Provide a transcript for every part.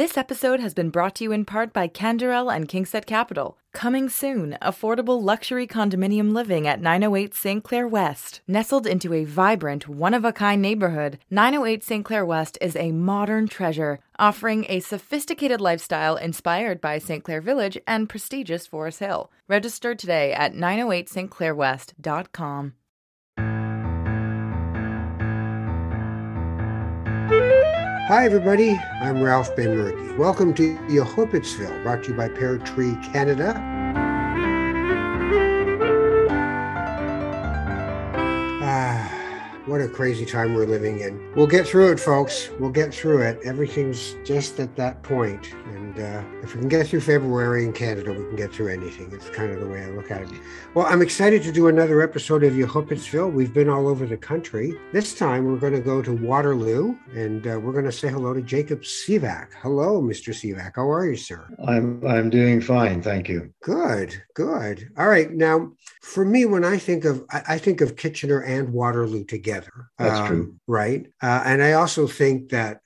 This episode has been brought to you in part by Canderel and KingSett Capital. Coming soon, affordable luxury condominium living at 908 St. Clair West. Nestled into a vibrant, one of a kind neighborhood, 908 St. Clair West is a modern treasure, offering a sophisticated lifestyle inspired by St. Clair Village and prestigious Forest Hill. Register today at 908stclairwest.com. Hi, everybody. I'm Ralph Benmergui. Welcome to Yehupetzville, brought to you by Pear Tree Canada. What a crazy time we're living in. We'll get through it, folks. We'll get through it. Everything's just at that point. And uh, if we can get through February in Canada, we can get through anything. It's kind of the way I look at it. Well, I'm excited to do another episode of Yehupetzville. We've been all over the country. This time, we're going to go to Waterloo, and uh, we're going to say hello to Jacob Sivak. Hello, Mr. Sivak. How are you, sir? I'm I'm doing fine, thank you. Good, good. All right. Now, for me, when I think of, I, I think of Kitchener and Waterloo together. That's true. Right. Uh, and I also think that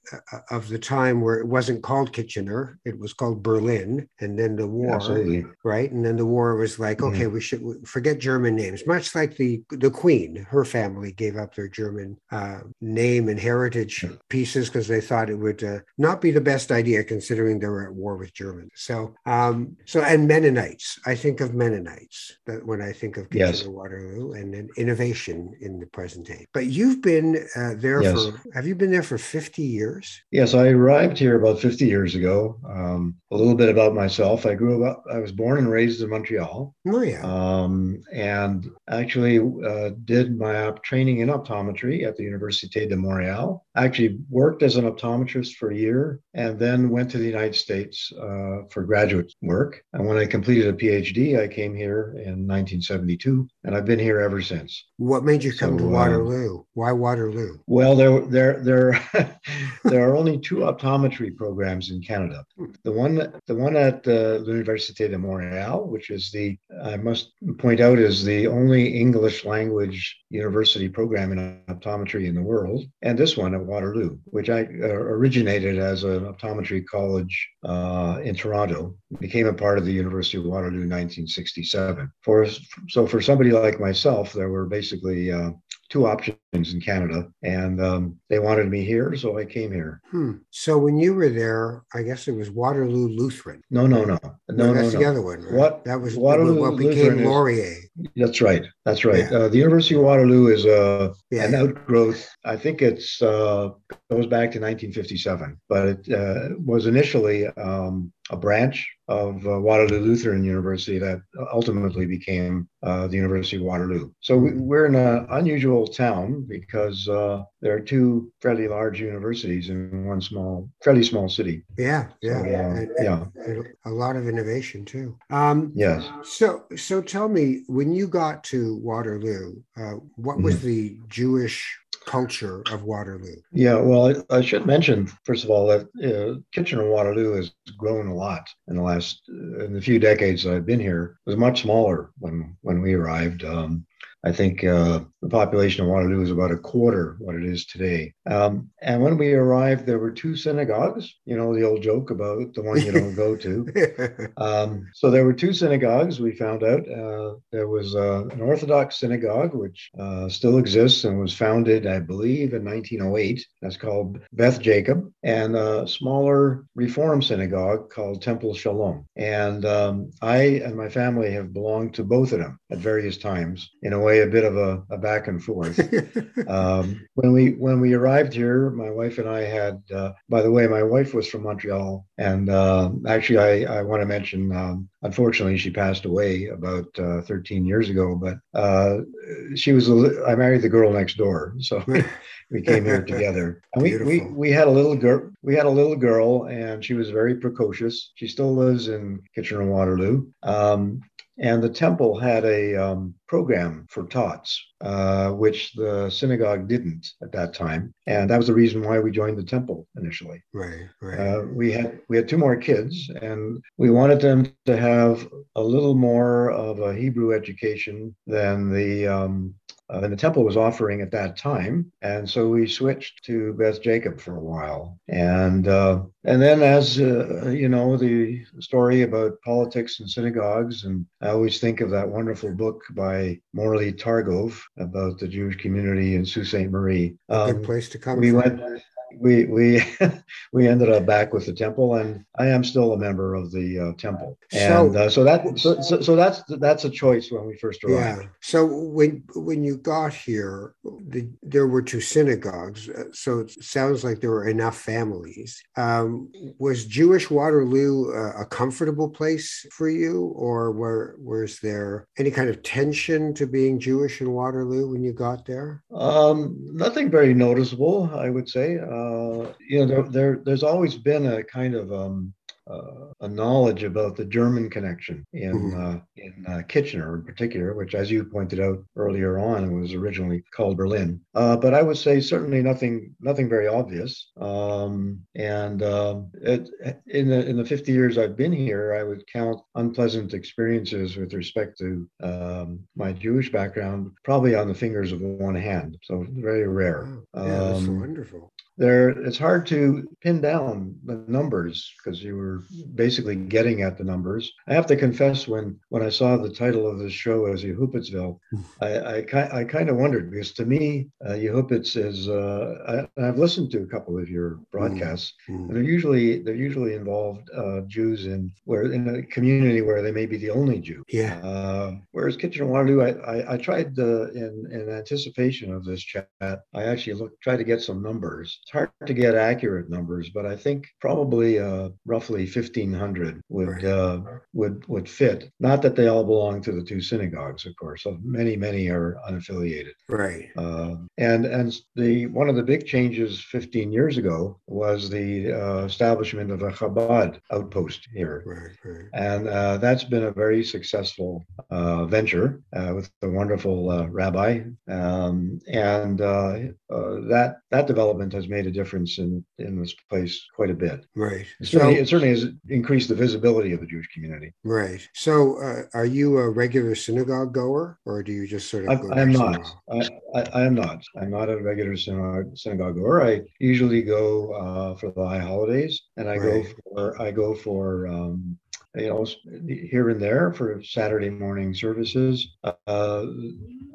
of the time where it wasn't called Kitchener, it was called Berlin, and then the war, Absolutely. right? And then the war was like, Mhm. okay, we should forget German names, much like the the Queen. Her family gave up their German uh, name and heritage pieces because they thought it would uh, not be the best idea, considering they were at war with Germans. So, um, so and Mennonites. I think of Mennonites that when I think of Kitchener Yes. Waterloo and then innovation in the present day. But you've been uh, there Yes. for have you been there for fifty years? Yes, I arrived here about 50 years ago. Um, a little bit about myself. I grew up. I was born and raised in Montreal, Oh yeah. um, and actually uh, did my op- training in optometry at the Université de Montréal. I actually worked as an optometrist for a year, and then went to the United States uh, for graduate work. And when I completed a PhD, I came here in 1972, and I've been here ever since. What made you come to So, um, Waterloo? Why Waterloo? Well, there, there, there, there are only two optometry programs in Canada. The one, the one at uh, the Université de Montréal, which is the, I must point out, is the only English language university program in optometry in the world, and this one at Waterloo, which I uh, originated as an optometry college uh, in Toronto, became a part of the University of Waterloo in 1967. For so for somebody like myself, there were basically uh, two options in Canada, and um, they wanted me here, so I came here. Hmm. So when you were there, I guess it was Waterloo Lutheran. No, no, no, no, no, that's the no. other one. Right? What- that was Waterloo what became Lutheran is- Laurier. That's right. That's right. Yeah. Uh, the University of Waterloo is uh, Yeah. an outgrowth. I think it's uh, goes back to 1957, but it uh, was initially um, a branch of uh, Waterloo Lutheran University that ultimately became uh, the University of Waterloo. So we, we're in an unusual town because uh, there are two fairly large universities in one small, fairly small city. Yeah, yeah, So, uh, And- yeah. and a lot of innovation too. Um, Yes. So, so tell me, when you got to Waterloo, uh, what was Mm-hmm. the Jewish culture of Waterloo? Yeah, well, I, I should mention first of all that uh, Kitchener Waterloo has grown a lot in the last uh, in the few decades I've been here. It was much smaller when when we arrived. Um, I think uh, the population of Waterloo is about a quarter what it is today. Um, and when we arrived, there were two synagogues. You know the old joke about the one you don't go to. Um, so there were two synagogues. We found out uh, there was uh, an Orthodox synagogue, which uh, still exists and was founded, I believe, in 1908. That's called Beth Jacob, and a smaller Reform synagogue called Temple Shalom. And um, I and my family have belonged to both of them at various times. In a way, a bit of a, a back and forth. Um, when we when we arrived here, my wife and I had. Uh, by the way, my wife was from Montreal, and uh, actually, I, I want to mention. Um, unfortunately, she passed away about uh, 13 years ago. But uh, she was. A, I married the girl next door, so we, we came here together. And we, we we had a little girl. We had a little girl, and she was very precocious. She still lives in Kitchener Waterloo. Um, and the temple had a um, program for tots, uh, which the synagogue didn't at that time, and that was the reason why we joined the temple initially. right, right. Uh, we had we had two more kids, and we wanted them to have a little more of a Hebrew education than the um, uh, and the temple was offering at that time. And so we switched to Beth Jacob for a while. And uh, and then as uh, you know, the story about politics and synagogues, and I always think of that wonderful book by Morley Torgov about the Jewish community in Sault Ste. Marie. Um, Good place to come. We from. went we we we ended up back with the temple, and I am still a member of the uh, temple. And so, uh, so that so, so, so that's that's a choice when we first arrived. Yeah. So when when you got here, the, there were two synagogues. Uh, so it sounds like there were enough families. Um, was Jewish Waterloo uh, a comfortable place for you, or were was there any kind of tension to being Jewish in Waterloo when you got there? Um, nothing very noticeable, I would say. Uh, uh, you know, there, there, there's always been a kind of um, uh, a knowledge about the German connection in mm-hmm. uh, in uh, Kitchener in particular, which, as you pointed out earlier on, was originally called Berlin. Uh, but I would say certainly nothing nothing very obvious. Um, and um, it, in the in the 50 years I've been here, I would count unpleasant experiences with respect to um, my Jewish background probably on the fingers of one hand. So very rare. Wow. Yeah, that's um, wonderful there it's hard to pin down the numbers because you were basically getting at the numbers i have to confess when when i saw the title of this show as Yehupetzville, hmm. I, I, I kind of wondered because to me uh, Yehupetz is uh, I, have listened to a couple of your broadcasts mm-hmm. and they're usually they're usually involved uh, jews in where in a community where they may be the only jew yeah uh, whereas kitchener waterloo I, I, I tried in in anticipation of this chat i actually looked tried to get some numbers it's hard to get accurate numbers, but I think probably uh, roughly 1,500 would uh, would would fit. Not that they all belong to the two synagogues, of course. So many many are unaffiliated. Right. Uh, and and the one of the big changes 15 years ago was the uh, establishment of a Chabad outpost here. Right. right. And uh, that's been a very successful uh, venture with a wonderful rabbi, um, and that that development has made a difference in in this place quite a bit. Right. It certainly, so, it certainly has increased the visibility of the Jewish community. Right. So, uh, are you a regular synagogue goer, or do you just sort of? I, am not. I, I, I, am not. I'm not a regular synagogue, synagogue goer. I usually go uh, for the high holidays, and I right. go for I go for um, you know, here and there for Saturday morning services. Uh,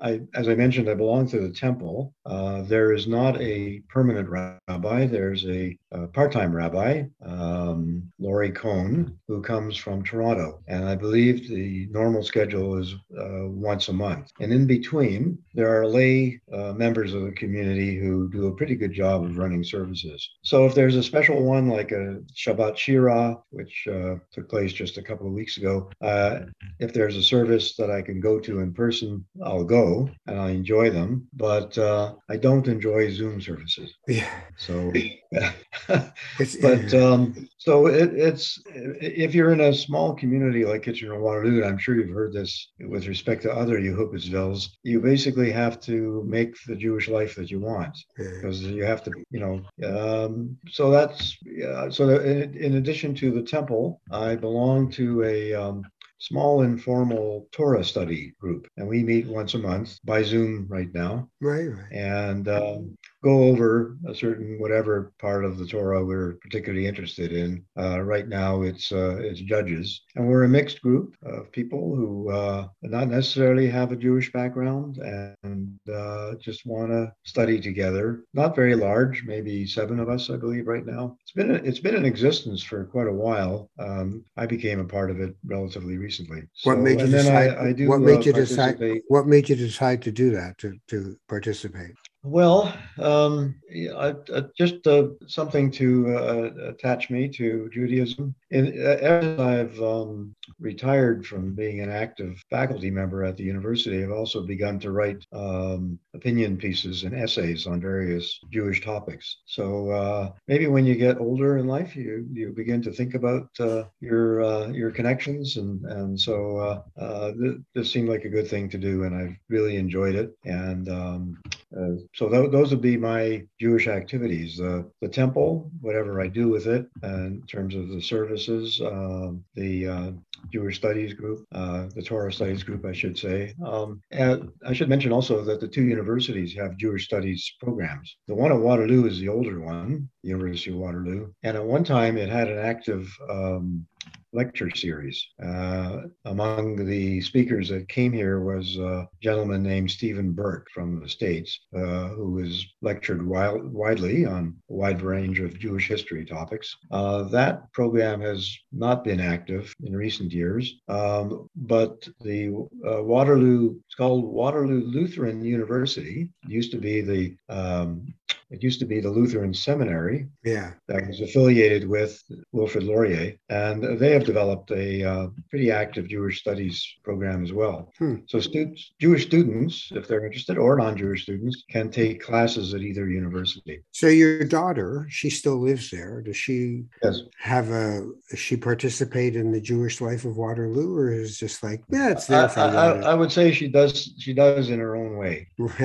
I, as I mentioned, I belong to the temple. Uh, there is not a permanent rabbi. There's a, a part-time rabbi, um, Laurie Cohn, who comes from Toronto, and I believe the normal schedule is uh, once a month. And in between, there are lay uh, members of the community who do a pretty good job of running services. So if there's a special one like a Shabbat Shira, which uh, took place just a couple of weeks ago, uh, if there's a service that I can go to in person, I'll go and I enjoy them. But uh, I don't enjoy Zoom services. Yeah. So, but um, so it, it's if you're in a small community like Kitchener Waterloo, I'm sure you've heard this with respect to other Yehupetzvilles, you basically have to make the Jewish life that you want because you have to, you know. Um, so that's yeah, so in, in, addition to the temple, I belong to a um, small informal Torah study group, and we meet once a month by Zoom right now. Right, right. And um, go over a certain whatever part of the Torah we're particularly interested in. Uh, right now, it's uh, it's judges, and we're a mixed group of people who uh, not necessarily have a Jewish background and uh, just want to study together. Not very large, maybe seven of us, I believe, right now. It's been it's been in existence for quite a while. Um, I became a part of it relatively recently. So, what made you decide? I, I do, what made uh, you decide? What made you decide to do that to to participate? Well, um, I, I, just uh, something to uh, attach me to Judaism. And uh, as I've um, retired from being an active faculty member at the university, I've also begun to write um, opinion pieces and essays on various Jewish topics. So uh, maybe when you get older in life, you you begin to think about uh, your uh, your connections, and and so th- this seemed like a good thing to do, and I've really enjoyed it. And um, uh, so th- those would be my Jewish activities. the temple, whatever I do with it, in terms of the services, um, the uh, Jewish Studies Group, uh, the Torah Studies Group, I should say. Um, and I should mention also that the two universities have Jewish Studies programs. The one at Waterloo is the older one, University of Waterloo, and at one time it had an active um, lecture series. Uh, among the speakers that came here was a gentleman named Stephen Berk from the States, uh, who has lectured wild, widely on a wide range of Jewish history topics. Uh, that program has not been active in recent years, um, but the uh, Waterloo, it's called Waterloo Lutheran University, it used to be the um, it used to be the Lutheran Seminary. Yeah. That was affiliated with Wilfrid Laurier. And they have developed a uh, pretty active Jewish studies program as well. Hmm. So students, Jewish students, if they're interested, or non-Jewish students, can take classes at either university. So your daughter, she still lives there. Does she yes. have a? Does she participate in the Jewish life of Waterloo, or is just like yeah, it's there. I, I, I, would say she does. She does in her own way.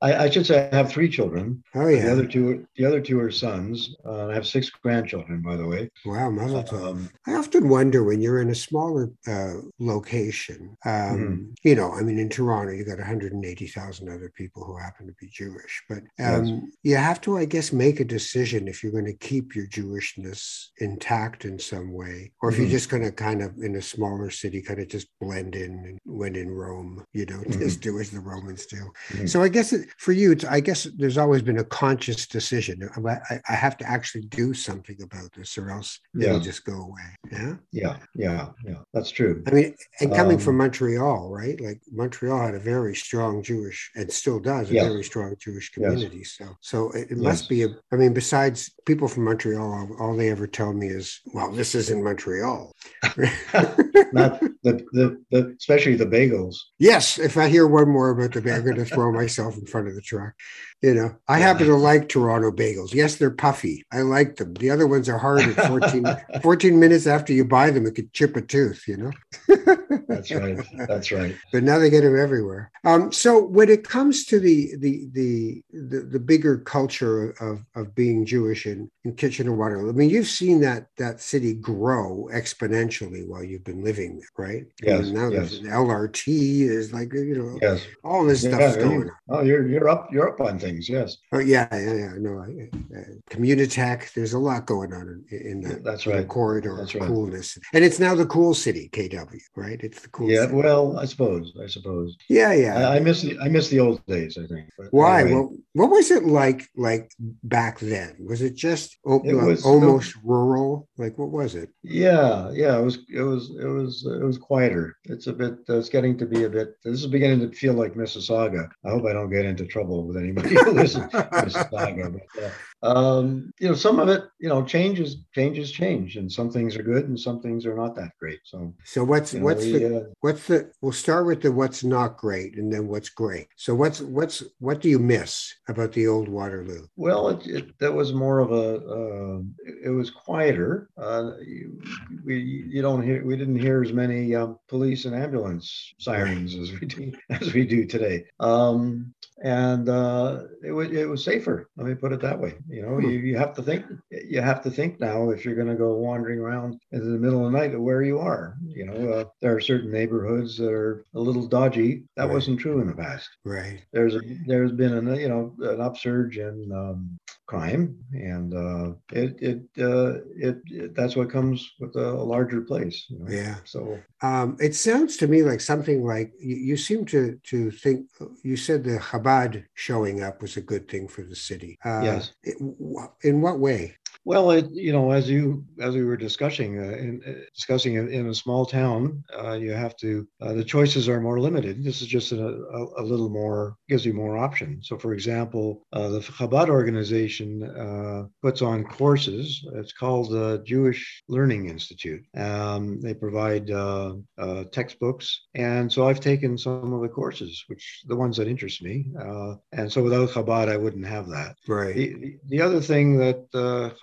I, I, should say I have three children. Oh yeah. The other two, the other two are sons. Uh, I have six grandchildren, by the way. Wow, mazel tov. Um, I often wonder when you're in a smaller uh, location. Um, mm-hmm. You know, I mean, in Toronto, you got 180,000 other people who happen to be Jewish, but um, yes. you have to, I guess, make a decision if you're going to keep your Jewishness intact in some way, or if mm-hmm. you're just going to kind of in a smaller city, kind of just blend in and when in Rome, you know, mm-hmm. just do as the Romans do. Mm-hmm. So I guess it, for you, I guess there's always been a conscious decision. I, I, have to actually do something about this, or else yeah. it'll just go away. Yeah. Yeah. Yeah. Yeah. That's true. I mean, and coming um, from Montreal, right? Like Montreal had a very strong Jewish, and still does a yes. very strong Jewish community. Yes. So, so it, it yes. must be a. I mean, besides people from Montreal, all, they ever tell me is, "Well, this isn't Montreal." Not the, the, the especially the bagels. Yes, if I hear one more about the bagel, I'm going to throw myself in front of the truck. You know, I happen to like Toronto bagels. Yes, they're puffy. I like them. The other ones are hard at 14, 14 minutes after you buy them, it could chip a tooth, you know? That's right. That's right. But now they get them everywhere. Um, so when it comes to the, the, the, the, the bigger culture of, of being Jewish in, in Kitchener-Waterloo, I mean, you've seen that, that city grow exponentially while you've been living there, right? Yes. now yes. there's an LRT, is like, you know, yes. all this yeah, stuff's going on. Oh, you're, you're up, you're up on things things. Yes. Oh yeah, yeah, yeah. No, uh, Communitech. There's a lot going on in, in that. That's right. corridor That's right. coolness, and it's now the cool city, KW. Right? It's the cool. Yeah. City. Well, I suppose. I suppose. Yeah, yeah. I, I, miss the I miss the old days. I think. But Why? Anyway. Well, what was it like? Like back then? Was it just it was, almost rural? Like what was it? Yeah, yeah. It was. It was. It was. It was quieter. It's a bit. Uh, it's getting to be a bit. This is beginning to feel like Mississauga. I hope I don't get into trouble with anybody listens to Mississauga. But, uh, um, you know, some of it, you know, changes, changes, change, and some things are good and some things are not that great. So, so what's know, what's we, the uh, what's the? We'll start with the what's not great, and then what's great. So, what's what's what do you miss about the old Waterloo? Well, it, it that was more of a. Uh, it was quieter. Uh, you, we you don't hear we didn't hear as many um, police and ambulance sirens as we do as we do today. Um, and uh, it was it was safer. Let me put it that way. You know, hmm. you, you have to think you have to think now if you're going to go wandering around in the middle of the night of where you are. You know, uh, there are certain neighborhoods that are a little dodgy. That right. wasn't true in the past. Right. There's a, there's been an you know an upsurge in um, crime, and uh, it it, uh, it, it that's what comes with a, a larger place. You know? Yeah. So um, it sounds to me like something like you, you, seem to to think. You said the Chabad showing up was a good thing for the city. Uh, yes. In what way? Well, it, you know, as you as we were discussing, uh, in, uh, discussing in, in, a small town, uh, you have to uh, the choices are more limited. This is just a, a, a, little more gives you more options. So, for example, uh, the Chabad organization uh, puts on courses. It's called the Jewish Learning Institute. Um, they provide textbooks, and so I've taken some of the courses, which the ones that interest me. and so, without Chabad, I wouldn't have that. Right. The, the other thing that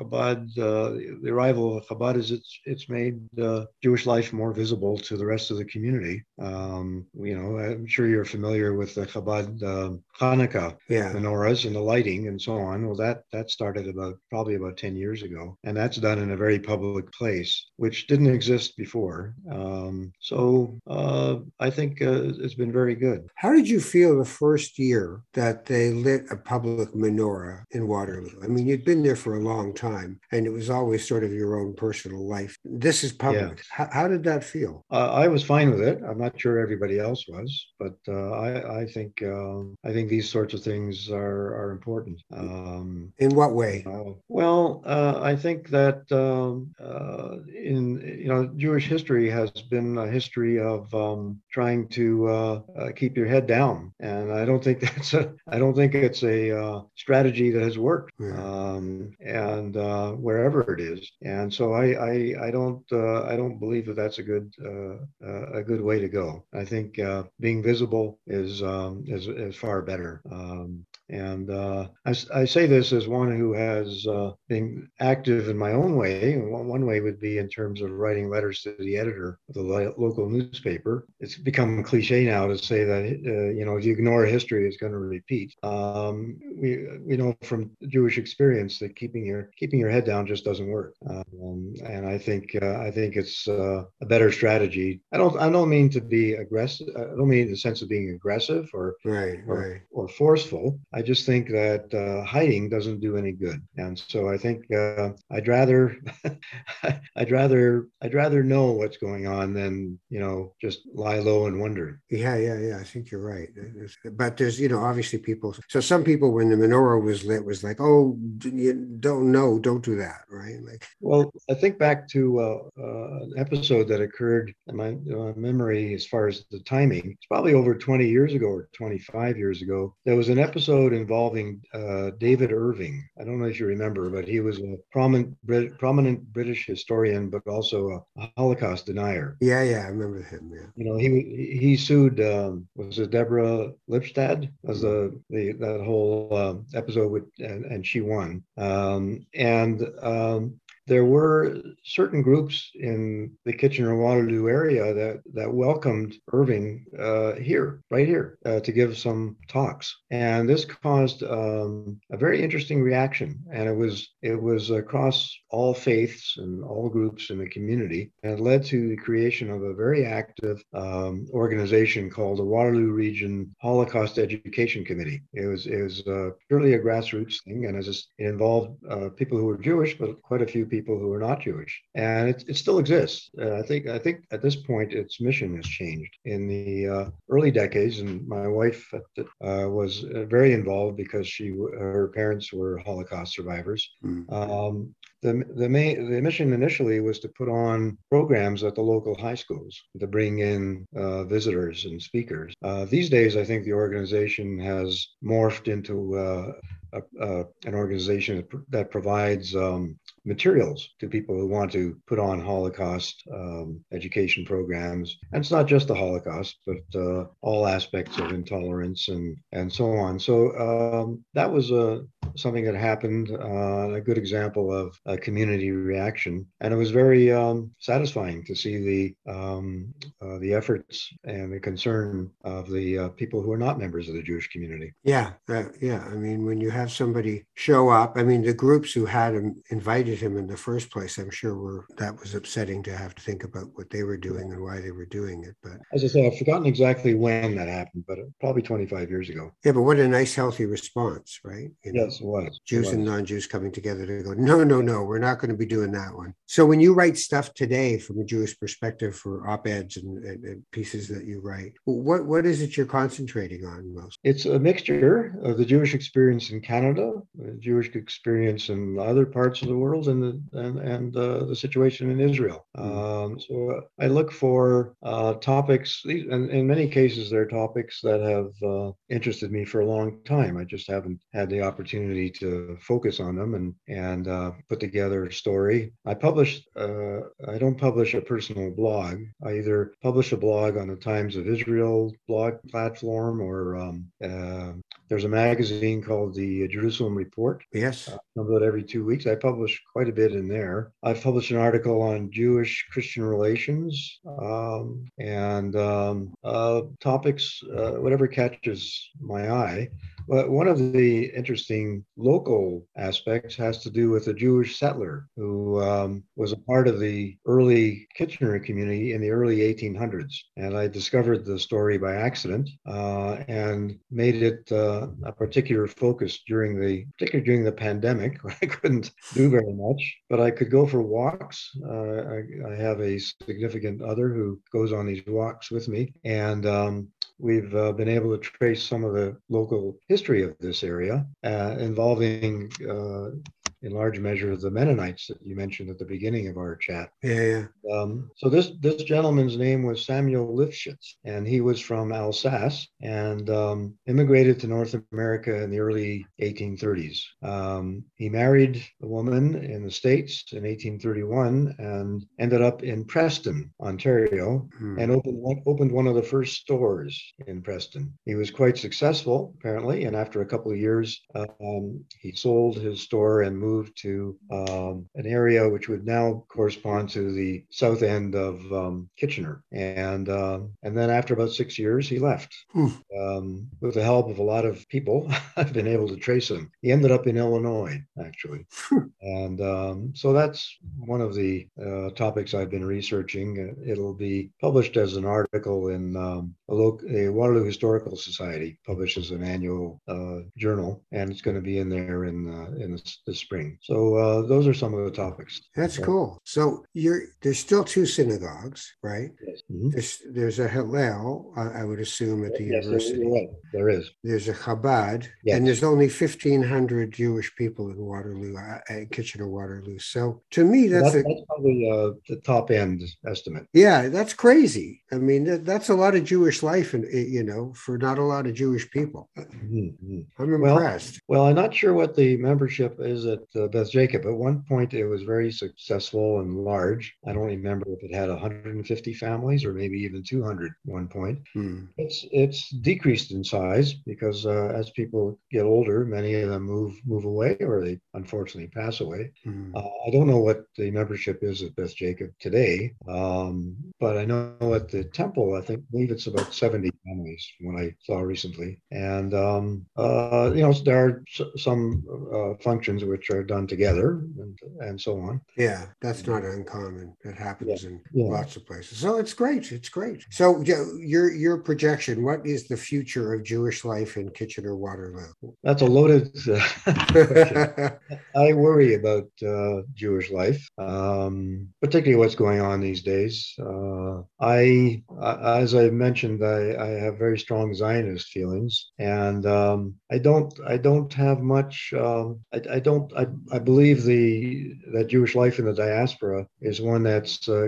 Chabad, uh, the arrival of Chabad is it's it's made uh, Jewish life more visible to the rest of the community. Um, you know, I'm sure you're familiar with the Chabad uh, Hanukkah Yeah. menorahs and the lighting and so on. Well, that that started about probably about ten years ago, and that's done in a very public place, which didn't exist before. Um, so uh, I think uh, it's been very good. How did you feel the first year that they lit a public menorah in Waterloo? I mean, you'd been there for a long time, and it was always sort of your own personal life. This is public. How, how did that feel? Uh, I was fine with it. I'm not sure everybody else was, but uh, I, I think um, I think these sorts of things are are important. Um, In what way? uh, well, uh, I think that um, uh, in you know Jewish history has been a history of um, trying to uh, keep your head down, and I don't think that's a I don't think it's a uh, strategy that has worked, Yeah. um, and uh, wherever it is, and so I I, I don't uh, I don't believe that that's a good uh, uh, a good way to go. I think uh, being visible is um, is is far better. Um, and uh, I, I say this as one who has uh, been active in my own way. One, one way would be in terms of writing letters to the editor of the lo- local newspaper. It's become a cliche now to say that uh, you know if you ignore history, it's going to repeat. Um, we we know from Jewish experience that keeping your keeping your head down just doesn't work. Um, and I think uh, I think it's uh, a better strategy. I don't I don't mean to be aggressive. I don't mean in the sense of being aggressive or Right, or, right. or forceful. I just think that uh, hiding doesn't do any good, and so I think uh, I'd rather I'd rather I'd rather know what's going on than you know just lie low and wonder. Yeah, yeah, yeah. I think you're right. But there's, you know, obviously people. So some people, when the menorah was lit, was like, "Oh, you don't know, don't do that," right? Like, Well, I think back to uh, uh, an episode that occurred in my, uh, memory as far as the timing. It's probably over 20 years ago or 25 years ago. There was an episode involving uh, David Irving. I don't know if you remember, but he was a prominent Brit- prominent British historian, but also a Holocaust denier. yeah, yeah, I remember him. Yeah, You know, he he sued um, was it Deborah Lipstadt as the, the that whole um episode with and, and she won. Um, and um, there were certain groups in the Kitchener Waterloo area that that welcomed Irving uh, here, right here, uh, to give some talks, and this caused um, a very interesting reaction. And it was it was across all faiths and all groups in the community, and it led to the creation of a very active um, organization called the Waterloo Region Holocaust Education Committee. It was it was uh, purely a grassroots thing, and it, it involved uh, people who were Jewish, but quite a few people who are not Jewish, and it, it still exists. Uh, I think I think at this point its mission has changed. In the uh, early decades, and my wife uh, was uh, very involved because she her parents were Holocaust survivors. Mm. Um, the the main the mission initially was to put on programs at the local high schools to bring in uh, visitors and speakers. Uh, these days, I think the organization has morphed into uh, a, an organization that, that provides um, materials to people who want to put on Holocaust um, education programs. And it's not just the Holocaust, but uh, all aspects of intolerance and and so on. So um, that was a something that happened, uh, a good example of a community reaction, and it was very um, satisfying to see the um, uh, the efforts and the concern of the uh, people who are not members of the Jewish community. yeah, that, yeah. I mean, when you have somebody show up, I mean, the groups who had him invited him in the first place, I'm sure were that was upsetting to have to think about what they were doing and why they were doing it. But As I say, I've forgotten exactly when that happened, but probably 25 years ago. yeah, but what a nice, healthy response, right? You know? Yes, it was. It Jews and non-Jews coming together to go, no, no, no, we're not going to be doing that one. So when you write stuff today from a Jewish perspective for op-eds and, and, and pieces that you write, what what is it you're concentrating on most? It's a mixture of the Jewish experience in Canada, the Jewish experience in other parts of the world, and the and, and uh, the situation in Israel. Um, so I look for uh, topics, and in many cases, they're topics that have uh, interested me for a long time. I just haven't had the opportunity opportunity to focus on them and and uh, put together a story. I published. Uh, I don't publish a personal blog. I either publish a blog on the Times of Israel blog platform, or um, uh, there's a magazine called the Jerusalem Report. Yes. Uh, comes every two weeks. I publish quite a bit in there. I've published an article on Jewish Christian relations um, and um, uh, topics, uh, whatever catches my eye. But one of the interesting local aspects has to do with a Jewish settler who um, was a part of the early Kitchener community in the early 1800s. And I discovered the story by accident uh, and made it uh, a particular focus during the, particularly during the pandemic, I couldn't do very much, but I could go for walks. Uh, I, I, have a significant other who goes on these walks with me, and um, we've uh, been able to trace some of the local history of this area uh, involving uh, in large measure of the Mennonites that you mentioned at the beginning of our chat. Yeah, yeah. Um, so this this gentleman's name was Samuel Lifshitz, and he was from Alsace and um, immigrated to North America in the early 1830s. Um, he married a woman in the States in 1831 and ended up in Preston, Ontario, hmm. and opened one, opened one of the first stores in Preston. He was quite successful, apparently, and after a couple of years, um, he sold his store and moved moved to um, an area which would now correspond to the south end of um, Kitchener. And uh, and then after about six years, he left. Hmm. Um, with the help of a lot of people, I've been able to trace him. He ended up in Illinois, actually. Hmm. and um, so that's one of the uh, topics I've been researching. It'll be published as an article in um, a, local, a Waterloo Historical Society publishes an annual uh, journal, and it's going to be in there in uh, in the, the spring spring. So uh, those are some of the topics. That's so, cool. So you're there's still two synagogues, right? Yes. Mm-hmm. There's there's a Hillel, I, I would assume, at the yes, university. Right. There is. There's a Chabad, yes. and there's only 1,500 Jewish people in Waterloo, uh, Kitchener Waterloo. So to me, that's, that's, a, that's probably uh, the top end estimate. Yeah, that's crazy. I mean, that, that's a lot of Jewish life, and you know, for not a lot of Jewish people. Mm-hmm. I'm impressed. Well, well, I'm not sure what the membership is at uh, Beth Jacob. At one point, it was very successful and large. I don't remember if it had 150 families or maybe even 200 at one point. Hmm. It's it's decreased in size because uh, as people get older, many of them move move away or they unfortunately pass away. Hmm. Uh, I don't know what the membership is at Beth Jacob today, um, but I know at the temple, I think I believe it's about 70 families from what I saw recently, and um, uh, you know there are some uh, functions which are are done together and, and so on. Yeah, that's not uncommon. It happens yeah. in yeah. lots of places. So it's great. It's great. So your your projection, what is the future of Jewish life in Kitchener Waterloo? That's a loaded uh, I worry about uh, Jewish life, um, particularly what's going on these days. Uh, I, as I mentioned, I, I, have very strong Zionist feelings, and um, I don't I don't have much. Um, I, I don't I I believe the that Jewish life in the diaspora is one that's uh,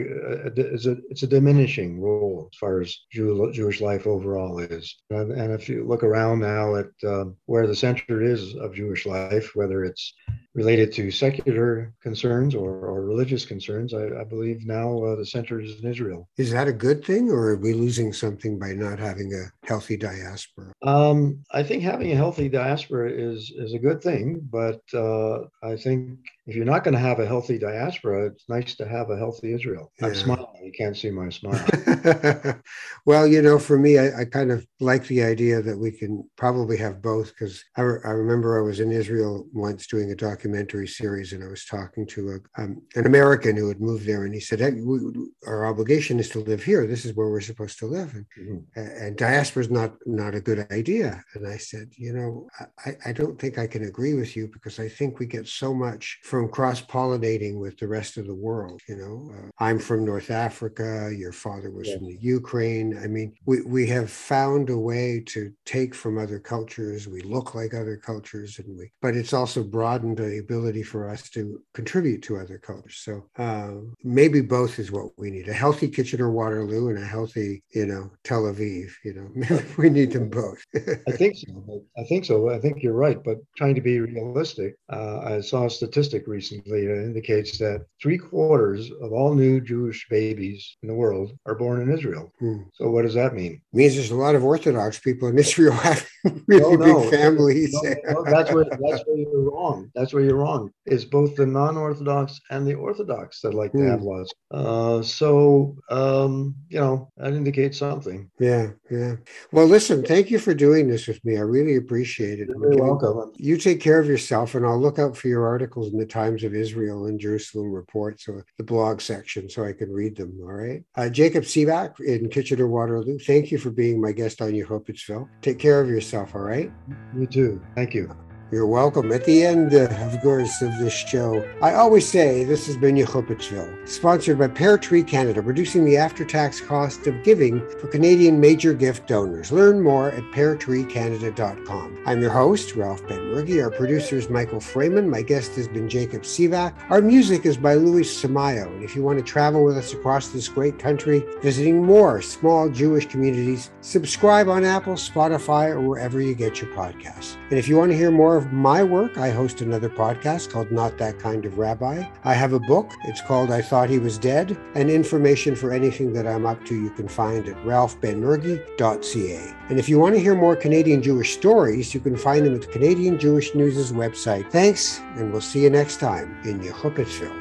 is a, it's a diminishing role as far as Jew, Jewish life overall is. And, and, if you look around now at um, where the center is of Jewish life, whether it's related to secular concerns or, or religious concerns, I, I believe now uh, the center is in Israel. Is that a good thing, or are we losing something by not having a healthy diaspora? Um, I think having a healthy diaspora is is a good thing, but uh, I think if you're not going to have a healthy diaspora, it's nice to have a healthy Israel. Yeah. I'm smiling. You can't see my smile. well, you know, for me, I, I, kind of like the idea that we can probably have both because I, re- I, remember I was in Israel once doing a documentary series and I was talking to a, um, an American who had moved there and he said, hey, we, our obligation is to live here. This is where we're supposed to live. And, mm-hmm. and diaspora is not, not a good idea. And I said, you know, I, I don't think I can agree with you because I think we get so much from from cross pollinating with the rest of the world. You know, uh, I'm from North Africa. Your father was yeah. from the Ukraine. I mean, we, we have found a way to take from other cultures. We look like other cultures, and we, but it's also broadened the ability for us to contribute to other cultures. So uh, maybe both is what we need: a healthy Kitchener Waterloo and a healthy, you know, Tel Aviv. You know, we need them both. I think so. I think so. I think you're right. But trying to be realistic, uh, I saw a statistic recently that indicates that three quarters of all new Jewish babies in the world are born in Israel. Hmm. So what does that mean? It means there's a lot of Orthodox people in Israel really no, no. big families. No, that's where that's where you're wrong. That's where you're wrong. It's both the non-Orthodox and the Orthodox that like hmm. to have lots. Uh, so um, you know that indicates something. Yeah, yeah. Well, listen. Thank you for doing this with me. I really appreciate it. You're welcome. You take care of yourself, and I'll look out for your articles in the Times of Israel and Jerusalem Report, so the blog section, so I can read them. All right. Uh, Jacob Sivak in Kitchener Waterloo. Thank you for being my guest on Yehupetzville. Take care of yourself. All right. You too. Thank you. You're welcome. At the end, uh, of course, of this show, I always say this has been Yehupetzville, sponsored by Pear Tree Canada, reducing the after-tax cost of giving for Canadian major gift donors. Learn more at peartreecanada.com. I'm your host, Ralph Benmergui. Our producer is Michael Freeman. My guest has been Jacob Sivak. Our music is by Louis Samayo. And if you want to travel with us across this great country, visiting more small Jewish communities, subscribe on Apple, Spotify, or wherever you get your podcasts. And if you want to hear more of my work, I host another podcast called Not That Kind of Rabbi. I have a book. It's called I Thought He Was Dead. And information for anything that I'm up to, you can find at ralphbenmergui.ca. And if you want to hear more Canadian Jewish stories, you can find them at the Canadian Jewish News' website. Thanks, and we'll see you next time in Yehupetzville.